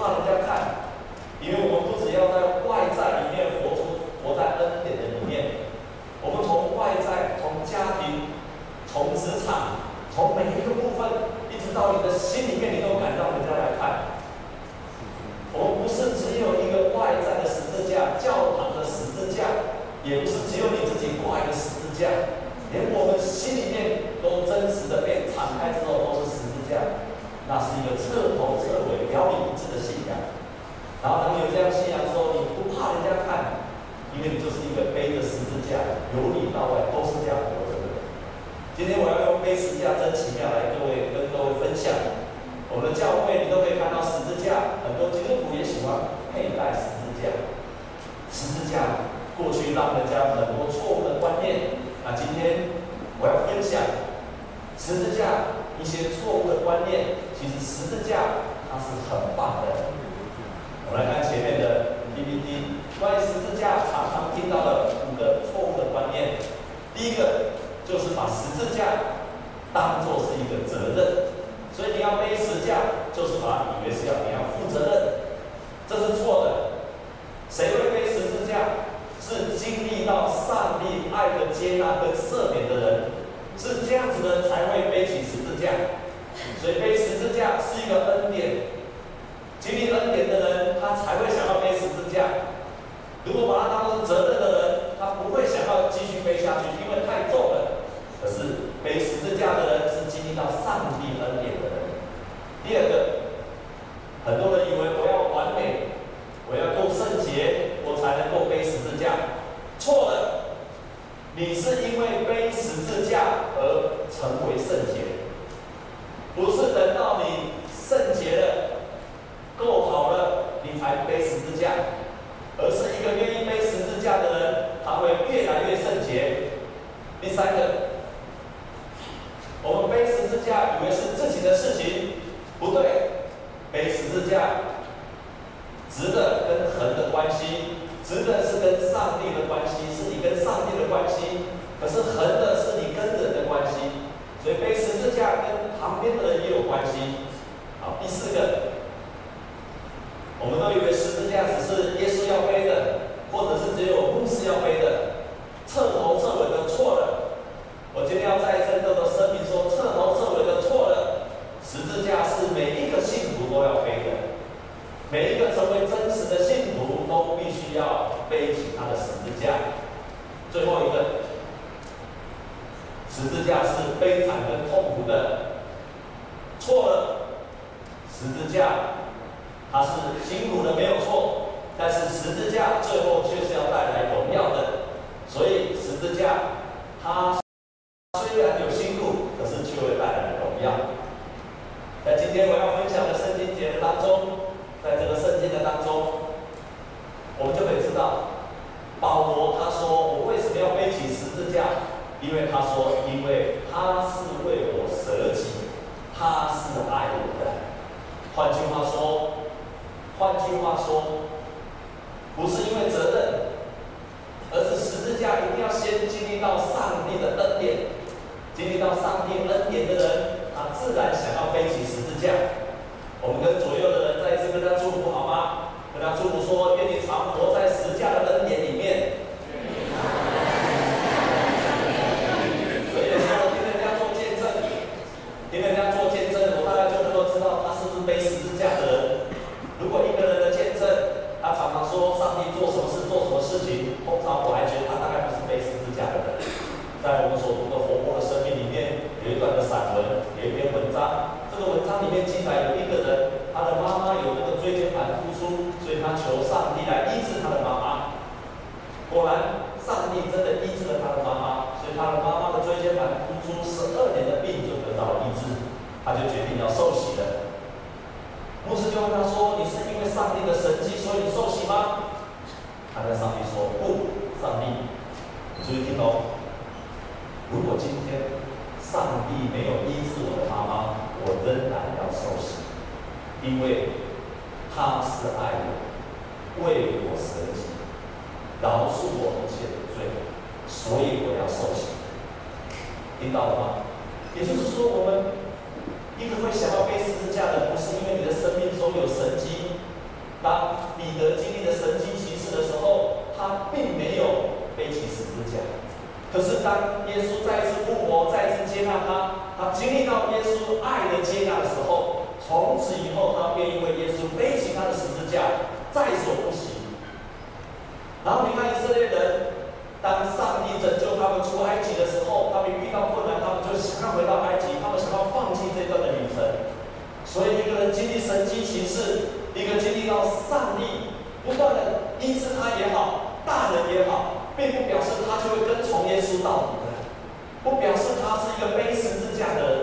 算了，不看。其实十字架它是很棒的。我们来看前面的 ppt 关于十字架常常听到的。五个错误的观念第一个就是把十字架当做是一个责任所以你要背十字架就是把以为是要你要负责任。这是错的。谁会背十字架？是经历到上帝爱的艰难跟赦免的人。是这样子的人才会背起十字架。所以背十字架是一个恩典，经历恩典的人，他才会想要背十字架。如果把它当成责任的人，他不会想要继续背下去，因为太重了。可是背十字架的人是经历到上帝恩典的人。第二个，很多人以为我要完美，我要够圣洁，我才能够背十字架。错了，你是因为背十字架而成为圣洁。Você está 十字架是非常的痛苦的。错了十字架它是辛苦的没有错但是十字架最后却是要带来荣耀的。所以十字架它饶恕我一切的罪，所以我要受洗。听到了吗？也就是说，我们一个会想要背十字架的，不是因为你的生命中有神迹。当彼得经历的神迹奇事的时候，他并没有背起十字架。可是当耶稣再次复活、再次接纳他，他经历到耶稣爱的接纳的时候，从此以后，他便因为耶稣背起他的十字架，在所不惜。然后你看以色列人，当上帝拯救他们出埃及的时候，他们遇到困难，他们就想要回到埃及，他们想要放弃这段的旅程。所以一个人经历神迹奇事，一个经历到上帝不断的医治他也好，大人也好，并不表示他就会跟从耶稣到底的，不表示他是一个背十字架的人，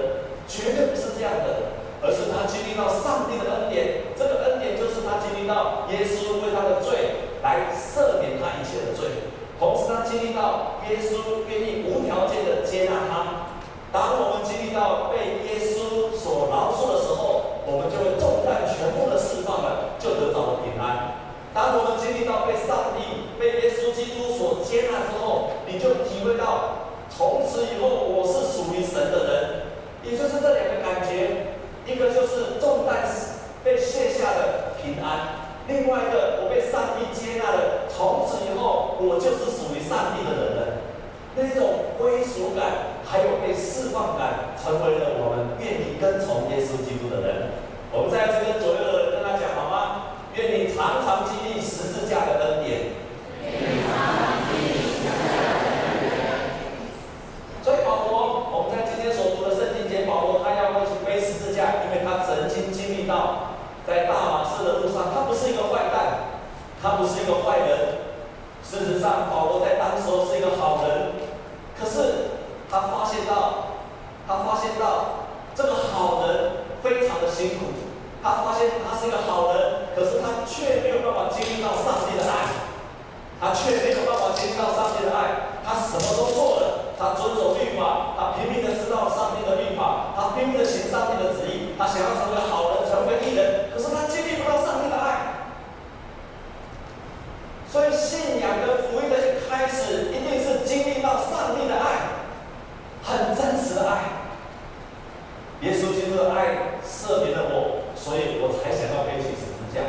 绝对不是这样的，而是他经历到上帝的恩典，这个恩典就是他经历到耶稣为他的罪。来赦免他一切的罪，同时他经历到耶稣愿意无条件的接纳他。当我们经历到被耶稣所饶恕的时候，我们就会重担全部的释放了，就得到了平安。当我们经历到被上帝、被耶稣基督所接纳之后，你就体会到从此以后我是属于神的人，也就是这两个感觉，一个就是重担被卸下的平安。另外一个，我被上帝接纳了，从此以后，我就是属于上帝的人。那种归属感，还有被释放感，成为了我们愿意跟从耶稣基督的人。我们在这个左右的人跟他讲好吗？愿你常常经历十字架的恩典。所以保罗，我们在今天所读的圣经节，保罗他要为背十字架，因为他曾经经历到。在大马士的路上，他不是一个坏蛋，他不是一个坏人。事实上，保罗在当时候是一个好人。可是他发现到，他发现到这个好人非常的辛苦。他发现他是一个好人，可是他却没有办法经历到上帝的爱。他却没有办法经历到上帝的爱。他什么都做了，他遵守律法，他拼命的知道上帝的律法，他拼命的行上帝的旨意，他想要成为好人，成为义人。可是他经历不到上帝的爱，所以信仰跟福音的一开始，一定是经历到上帝的爱，很真实的爱。耶稣基督的爱赦免了我，所以我才想要背起十字架。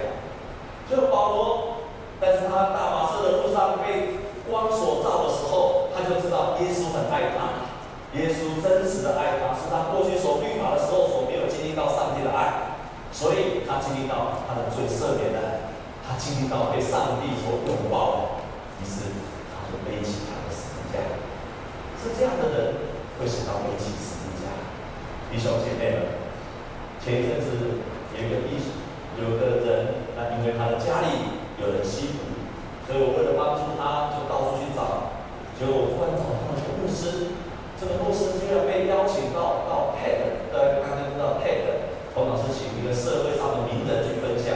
就保罗，但是他大马士的路上被光所照的时候，他就知道耶稣很爱他，耶稣真实的爱他，是他过去守律法的时候所没有经历到上帝的爱。所以他经历到他的罪赦免了，他经历到被上帝所拥抱了，于是他就背起他的十字架。是这样的人会想到背起十字架。弟兄姐妹们，前一阵子有一个医有个人，那因为他的家里有人吸毒，所以我为了帮助他，就到处去找，结果我突然找到一个牧师，这个牧师居然被邀请到到 TED，呃，刚才知道 TED。洪老师请一个社会上的名人去分享，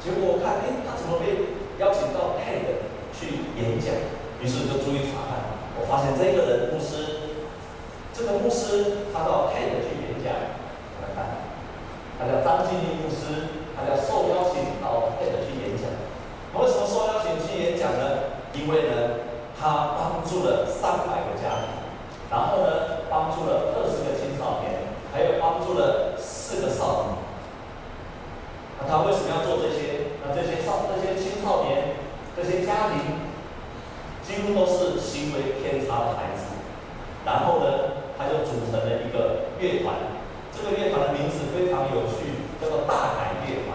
结果我看，哎，他怎么被邀请到 TED 去演讲？于是就注意查看，我发现这个人牧师，这个牧师他到 TED 去演讲，我来看，他叫张金力牧师，他叫受邀请到 TED 去演讲。为什么受邀请去演讲呢？因为呢，他帮助了三百个家庭，然后呢，帮助了二十个青少年，还有帮助了。四个少女，那他为什么要做这些？那这些少、这些青少年、这些家庭，几乎都是行为偏差的孩子。然后呢，他就组成了一个乐团。这个乐团的名字非常有趣，叫做“大改乐团”，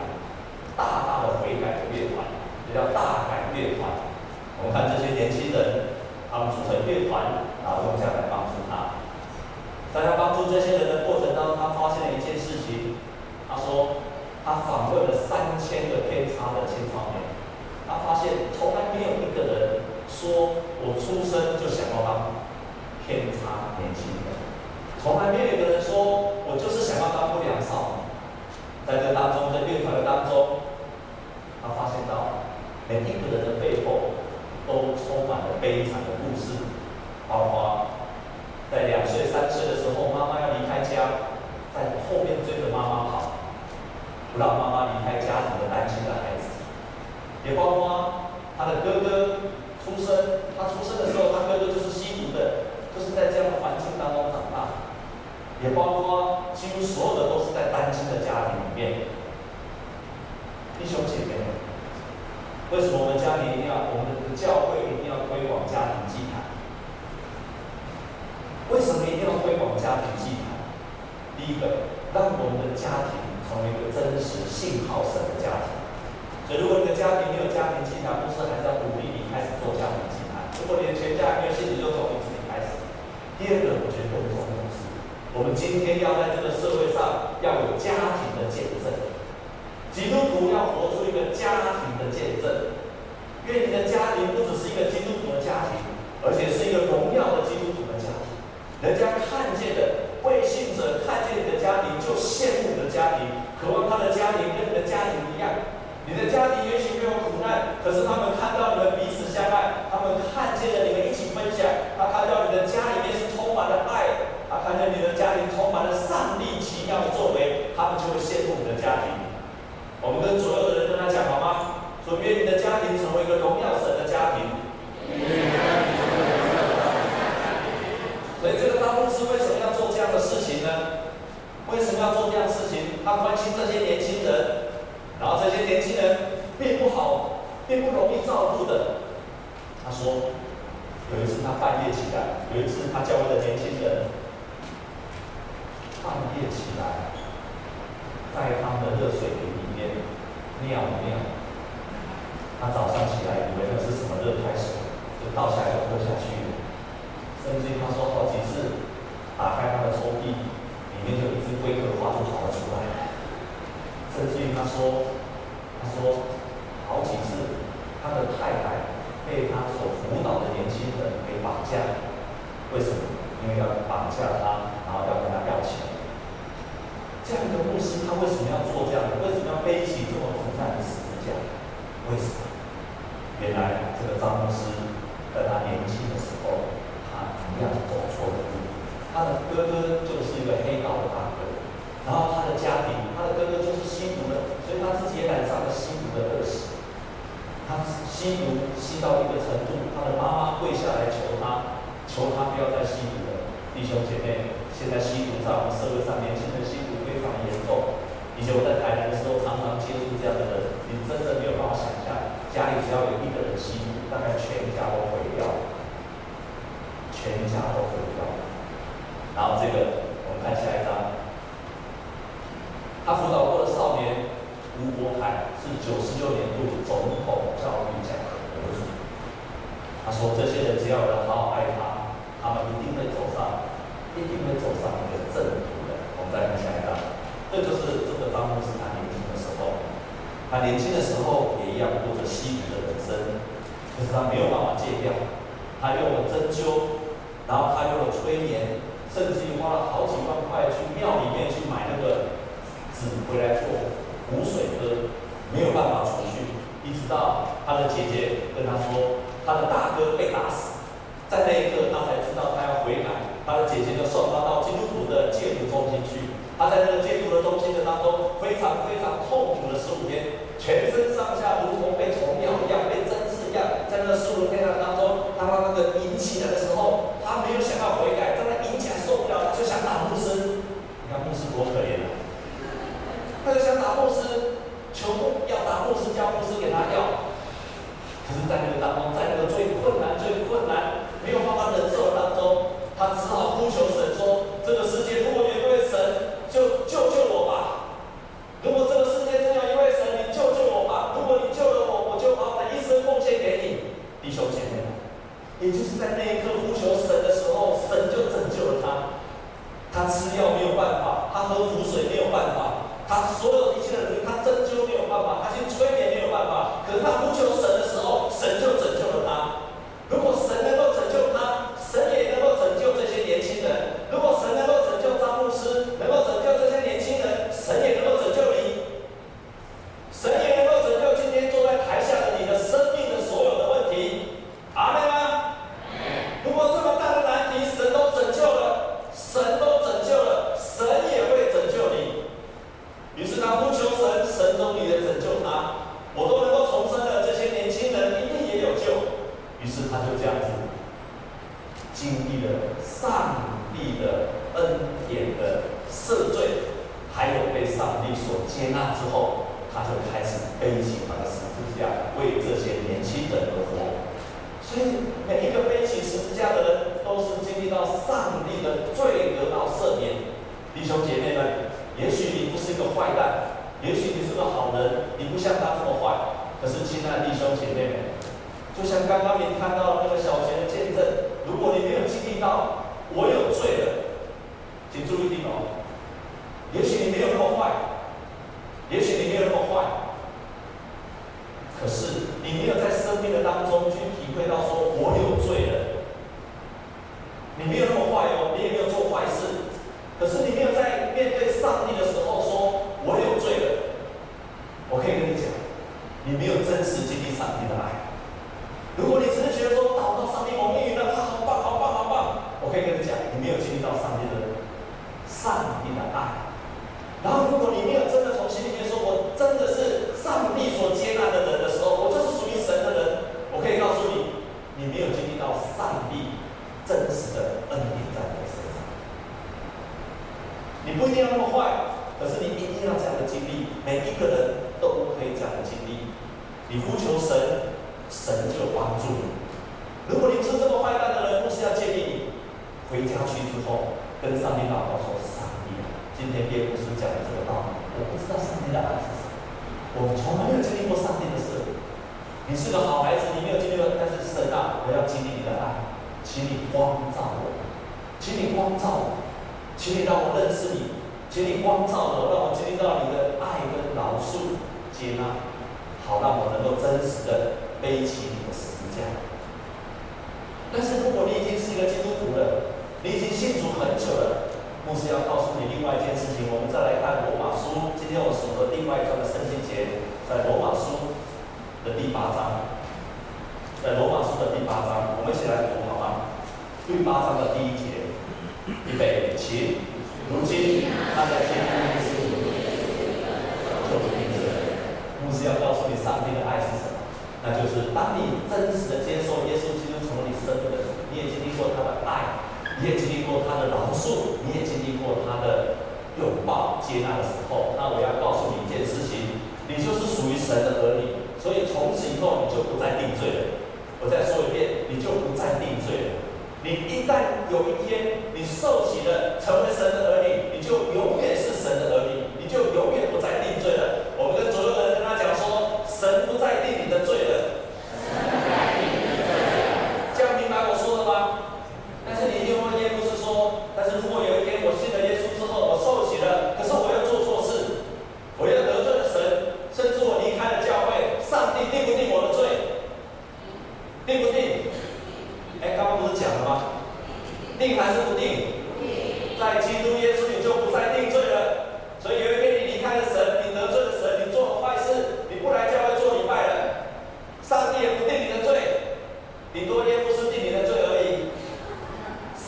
大大的悔改的乐团，也叫“大改乐团”。我们看年轻人，他们组成乐团，然后用这样来帮助他。在他帮助这些人的过程当中，他发现了一件事情。他说，他访问了三千个偏差的青少年，他发现从来没有一个人说我出生就想要当偏差年轻人，从来没有一个人说我就是想要当不良少年。在这当中，在乐团的当中，他发现到每一个人的背后都充满了悲惨的故事，包括在两岁、三岁的时候，妈妈要离开家，在后面追着妈妈跑，不让妈妈离开家里的单亲的孩子；也包括他的哥哥出生，他出生的时候，他哥哥就是吸毒的，就是在这样的环境当中长大；也包括几乎所有的都是在单亲的家庭里面。弟兄姐妹们，为什么我们家庭一定要，我们的教会一定要推广家庭祭坛？为什么一定要推广家庭祭坛？第一个，让我们的家庭成为一个真实信靠神的家庭。所以，如果你的家庭没有家庭祭坛，牧师还是要鼓励开始做家庭祭坛。如果你的全家没有信主，就从你自己开始。第二个，我觉得更重要的是，我们今天要在这个社会上要有家庭的见证。基督徒要活出一个家庭的见证，愿你的家庭不只是一个基督徒的家庭，而且是一个荣耀的基督徒的家庭。人家看见的未信者看见你的家庭，就羡慕你的家庭，渴望他的家庭跟你的家庭一样。你的家庭也许没有苦难，可是他们看到你们彼此相爱，他们看见了你们一起分享，他看到你的家里面是充满了爱，他看见你的家庭充满了上帝奇妙的作为，他们就会羡慕你的家庭。我们跟所有的人跟他讲好吗？说愿你的家庭成为一个荣耀神的家庭。所以这个张牧师为什么要做这样的事情呢？为什么要做这样的事情？他关心这些年轻人，然后这些年轻人并不好，并不容易照顾的。他说，有一次他半夜起来，有一次他教会的年轻人半夜起来，在他们的热水瓶里面尿尿，他早上起来以为那是什么热开水，就倒下来就喝下去了。甚至于他说好几次打开他的抽屉，里面就一只龟壳花就跑了出来。甚至于他说，他说好几次他的太太被他所辅导的年轻人给绑架，为什么？因为要绑架他，然后要跟他要钱。这样一个牧师，他为什么要做这样的？为什么要背起这么重担的十字架？为什么？原来这个张牧师在他年轻的时候，他一样走错了路。他的哥哥就是一个黑道的大哥，然后他的家庭，他的哥哥就是吸毒的，所以他自己也染上了吸毒的恶习。他吸毒吸到一个程度，他的妈妈跪下来求他，求他不要再吸毒了。弟兄姐妹，现在吸毒在我们社会上，年轻人吸毒。非常严重。以前我在台南的时候，常常接触这样的人，你真的没有办法想象，家里只要有一个人吸毒，大概全家都毁掉，全家都毁掉。然后这个，我们看下一张。他辅导过的少年吴国凯是九十六年度总统教育奖的得主。他说：“这些人只要能好好爱他，他们一定会走上，一定会走上一个正途的。”我们。”再看下一张，这就是这个张牧师他年轻的时候，他年轻的时候样过着吸毒的人生，可是他没有办法戒掉，他用了针灸，然后他用了催眠，甚至于花了好几万块去庙里面去买那个纸回来做补水喝，没有办法储蓄，一直到他的姐姐跟他说，他的大哥被打死，在那一刻他才知道他要悔改。他的姐姐就送他到基督徒的戒毒中心去，他在那个戒毒的中心的当中，非常非常痛苦的十五天，全身跟上帝祷告说：“上帝，今天耶稣讲的这个道理，我不知道上帝的爱是什么。我们从来没有经历过上帝的事。你是个好孩子，你没有经历过，但是神啊，我要经历你的爱，请你光照我，请你光照我，请你让我认识你，请你光照我，让我经历到你的爱跟饶恕、接纳，好让我能够真实的背起你的十字架。但是如果你已经是一个基督徒了。”你已经信主很久了。牧师要告诉你另外一件事情，我们再来看罗马书。今天我数的另外一段的圣经节，在罗马书的第八章，在罗马书的第八章，我们一起来读好吗？第八章的第一节，预备起。如今他在天上的是救主名字。牧师要告诉你，上帝的爱是什么？那就是当你真实的接受耶稣基督成为你生命的，你也经历过他的爱。你也经历过他的饶恕，你也经历过他的拥抱，接纳的时候，那我要告诉你一件事情，你就是属于神的儿女，所以从此以后你就不再定罪了，我再说一遍，你就不再定罪了，你一旦有一天你受洗了，成为神的儿女，你就永远是神的儿女。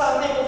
Sabe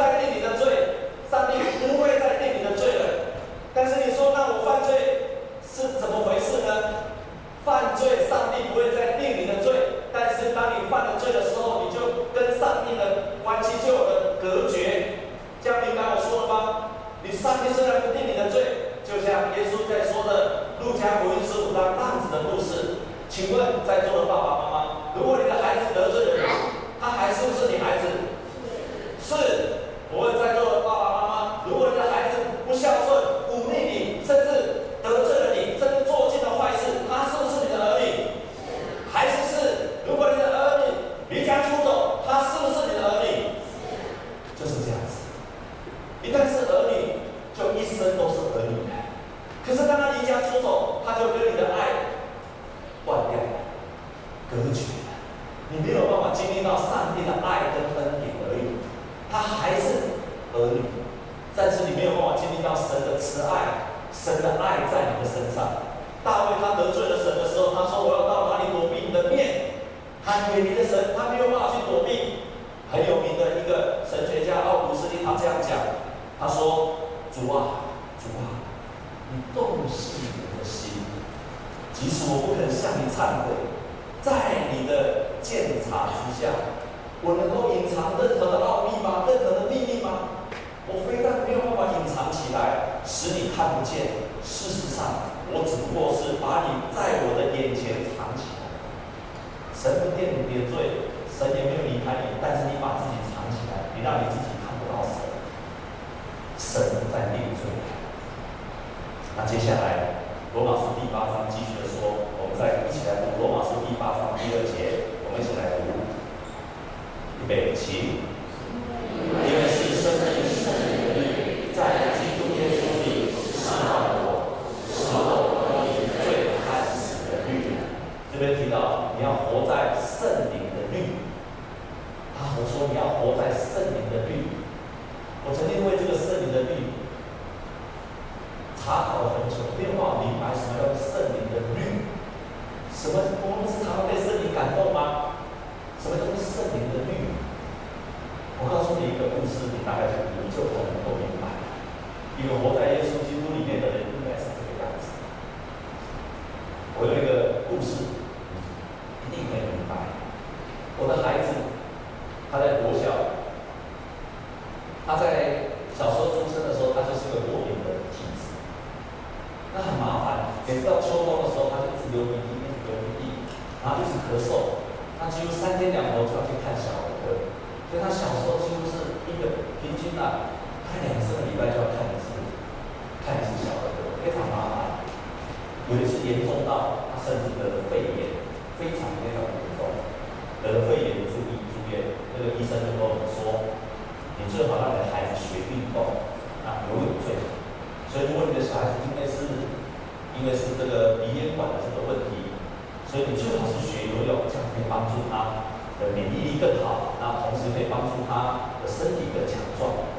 取，你没有办法经历到上帝的爱跟恩典而已，他还是儿女，但是你没有办法经历到神的慈爱，神的爱在你的身上。大卫他得罪了神的时候，他说：“我要到哪里躲避你的面？”他远离了神，他没有办法去躲避。很有名的一个神学家奥古斯丁，他这样讲：“他说，主啊，主啊，你洞悉我的心，即使我不肯向你忏悔，在你的鉴察之下，我能够隐藏任何的奥秘吗？任何的秘密吗？我非但没有办法隐藏起来，使你看不见。事实上，我只不过是把你在我的眼前藏起来。神不定你的罪。”神也没有离开你，但是你把自己藏起来，你让你自己看不到神。神在定罪。那接下来，罗马书第八章继续的说，我们再一起来读罗马书第二节，我们一起来读。预备起，因为是圣灵圣灵的律，在基督耶稣里释放我，使我脱离罪和死的律。这边提到你要活在圣灵的律。我说你要活在圣灵的律。我曾经为这个圣灵的律查考了很久，没有办法明白什么叫做圣灵的律。什么？我们是常常被圣灵感动吗？什么叫做圣灵的律？我告诉你一个故事，你大概就你就很能够明白。一个活在耶稣基督里面的人，应该是这个样子。我有一个故事，一定可以明白。我的孩子。他在国小，他在小时候出生的时候，他就是个过敏的体质，那很麻烦。每次到秋冬的时候，他就一直流鼻涕，一直流鼻涕，然后一直咳嗽。他几乎三天两头就要去看小儿科，所以他小时候几乎是一个平均啊，他两三个礼拜就要看一次，看一次小儿科，非常麻烦。有一次严重到他甚至得了肺炎，非常非常严重，得了肺炎住医住院。那个医生就跟我们说，你最好让你的孩子学运动，啊，游泳最好。所以如果你的小孩子因为是，因为是这个鼻咽管的这个问题，所以你最好是学游泳，这样可以帮助他的免疫力更好，那同时可以帮助他的身体更强壮。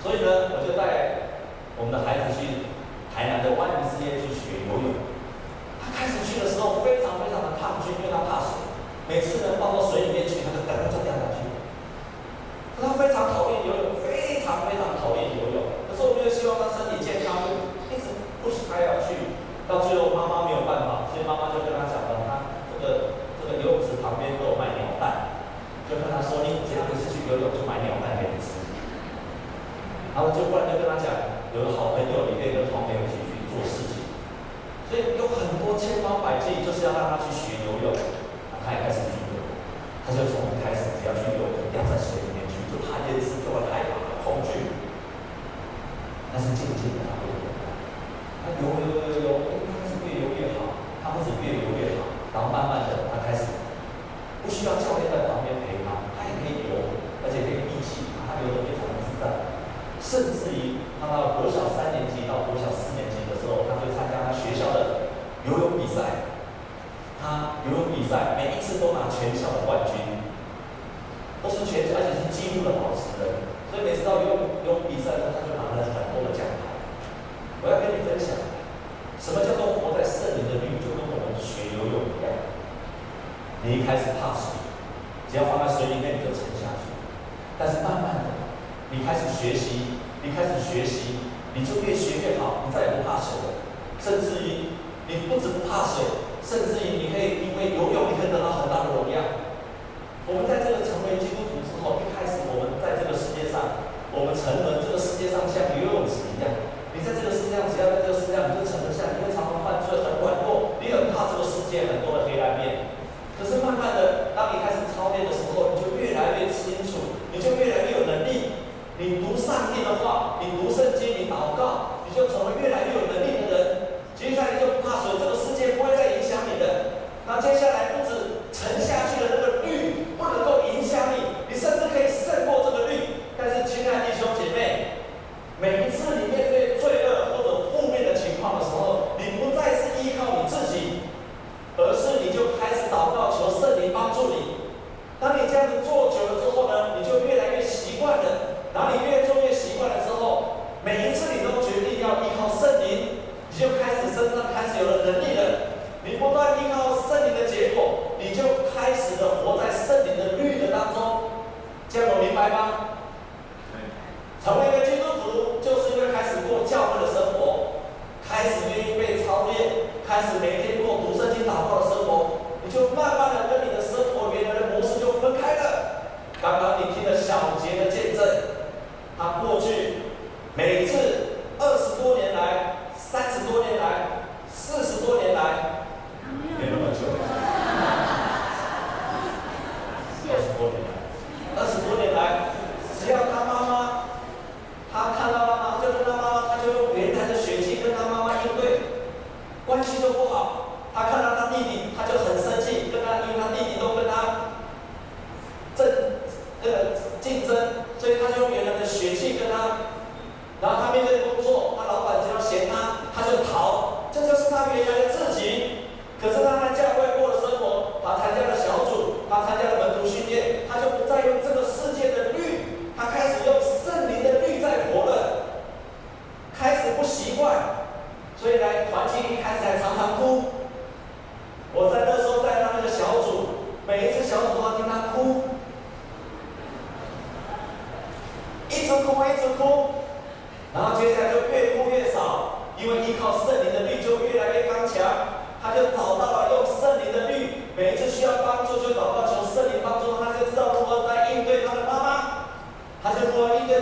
所以呢，我就带我们的孩子去台南的万林实验去学游泳。他开始去的时候非常非常的抗拒，因为他怕水。每次呢，放到水里面去，他就赶快就掉下去。他非常讨厌游泳，非常非常讨厌游泳。可是我们又希望他身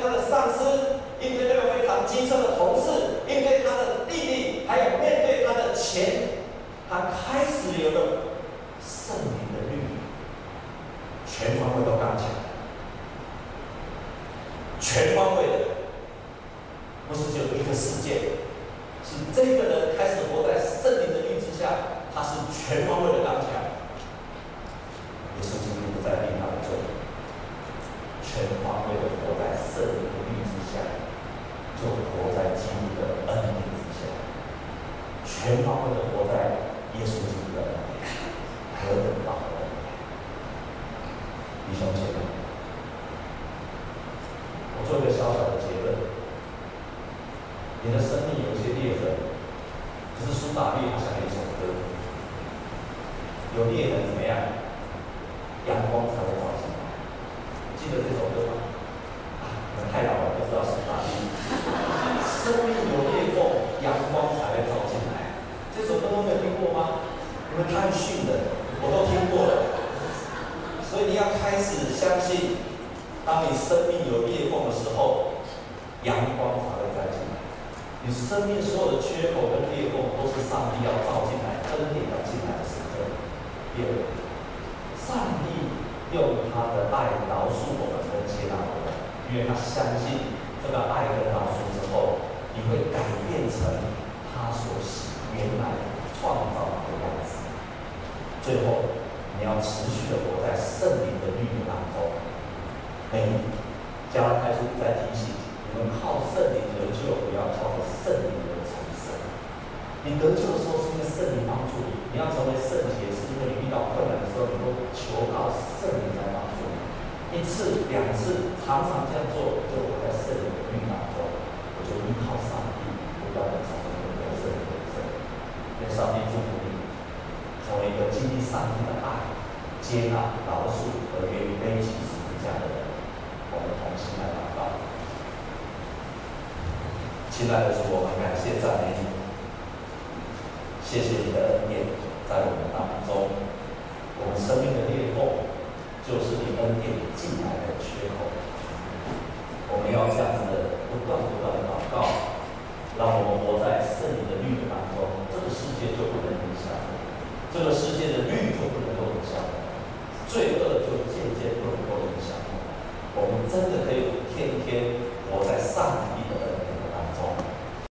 他的上司，应对那个非常机车的同事，应对他的弟弟，还有面对他的钱，他开始有了圣灵的律，全方位都刚强。全方位的，不是就一个事件，是这个人开始活在圣灵的律之下，他是全方位的刚强。耶稣基督不再令他的罪，全方位的活在圣灵的律之下，就活在基督的恩典之下，全方位的活在耶稣基督的恩典，何等大的恩典！弟兄姐妹。做一个小小的结论：你的生命有一些裂痕，可是苏打绿好像有一首歌，有裂痕怎么样？阳光才会照进来。记得这首歌吗？啊，你们太老了，不知道苏打绿。生命有裂缝，阳光才会照进来。这首歌都没有听过吗？你们太逊了，我都听过了。所以你要开始相信。当你生命有裂缝的时候，阳光才会照进来。你生命所有的缺口跟裂缝，都是上帝要照进来、恩典要进来的。第二，上帝用他的爱饶恕我们跟接纳我们，因为他相信这个爱跟饶恕之后，你会改变成他所喜原来创造的样子。最后，你要持续的活在圣灵的律当中。每加拉太书在提醒你们靠圣灵得救，不要靠着圣灵而成圣。你得救的时候圣灵帮助你，你要成为圣洁，是因为你遇到困难的时候，你都求靠圣灵来帮助你。一次、两次，常常这样做，就活在圣灵的律当中。我就依靠上帝，不断的从你的得胜得胜。愿上帝祝福你，成为一个经历上帝的爱、接纳、饶恕和愿意背起十字架的人。我们同心来祷告，亲爱的主，我们感谢赞美你，谢谢你的恩典，在我们当中，我们生命的裂缝，就是你恩典进来的缺口。我们要这样子的不断不断的祷告，让我们活在圣灵的律的当中，这个世界就不能影响，这个世界的律就不能够影响，罪恶就渐渐不能够影响。我们真的可以天天活在上帝的恩。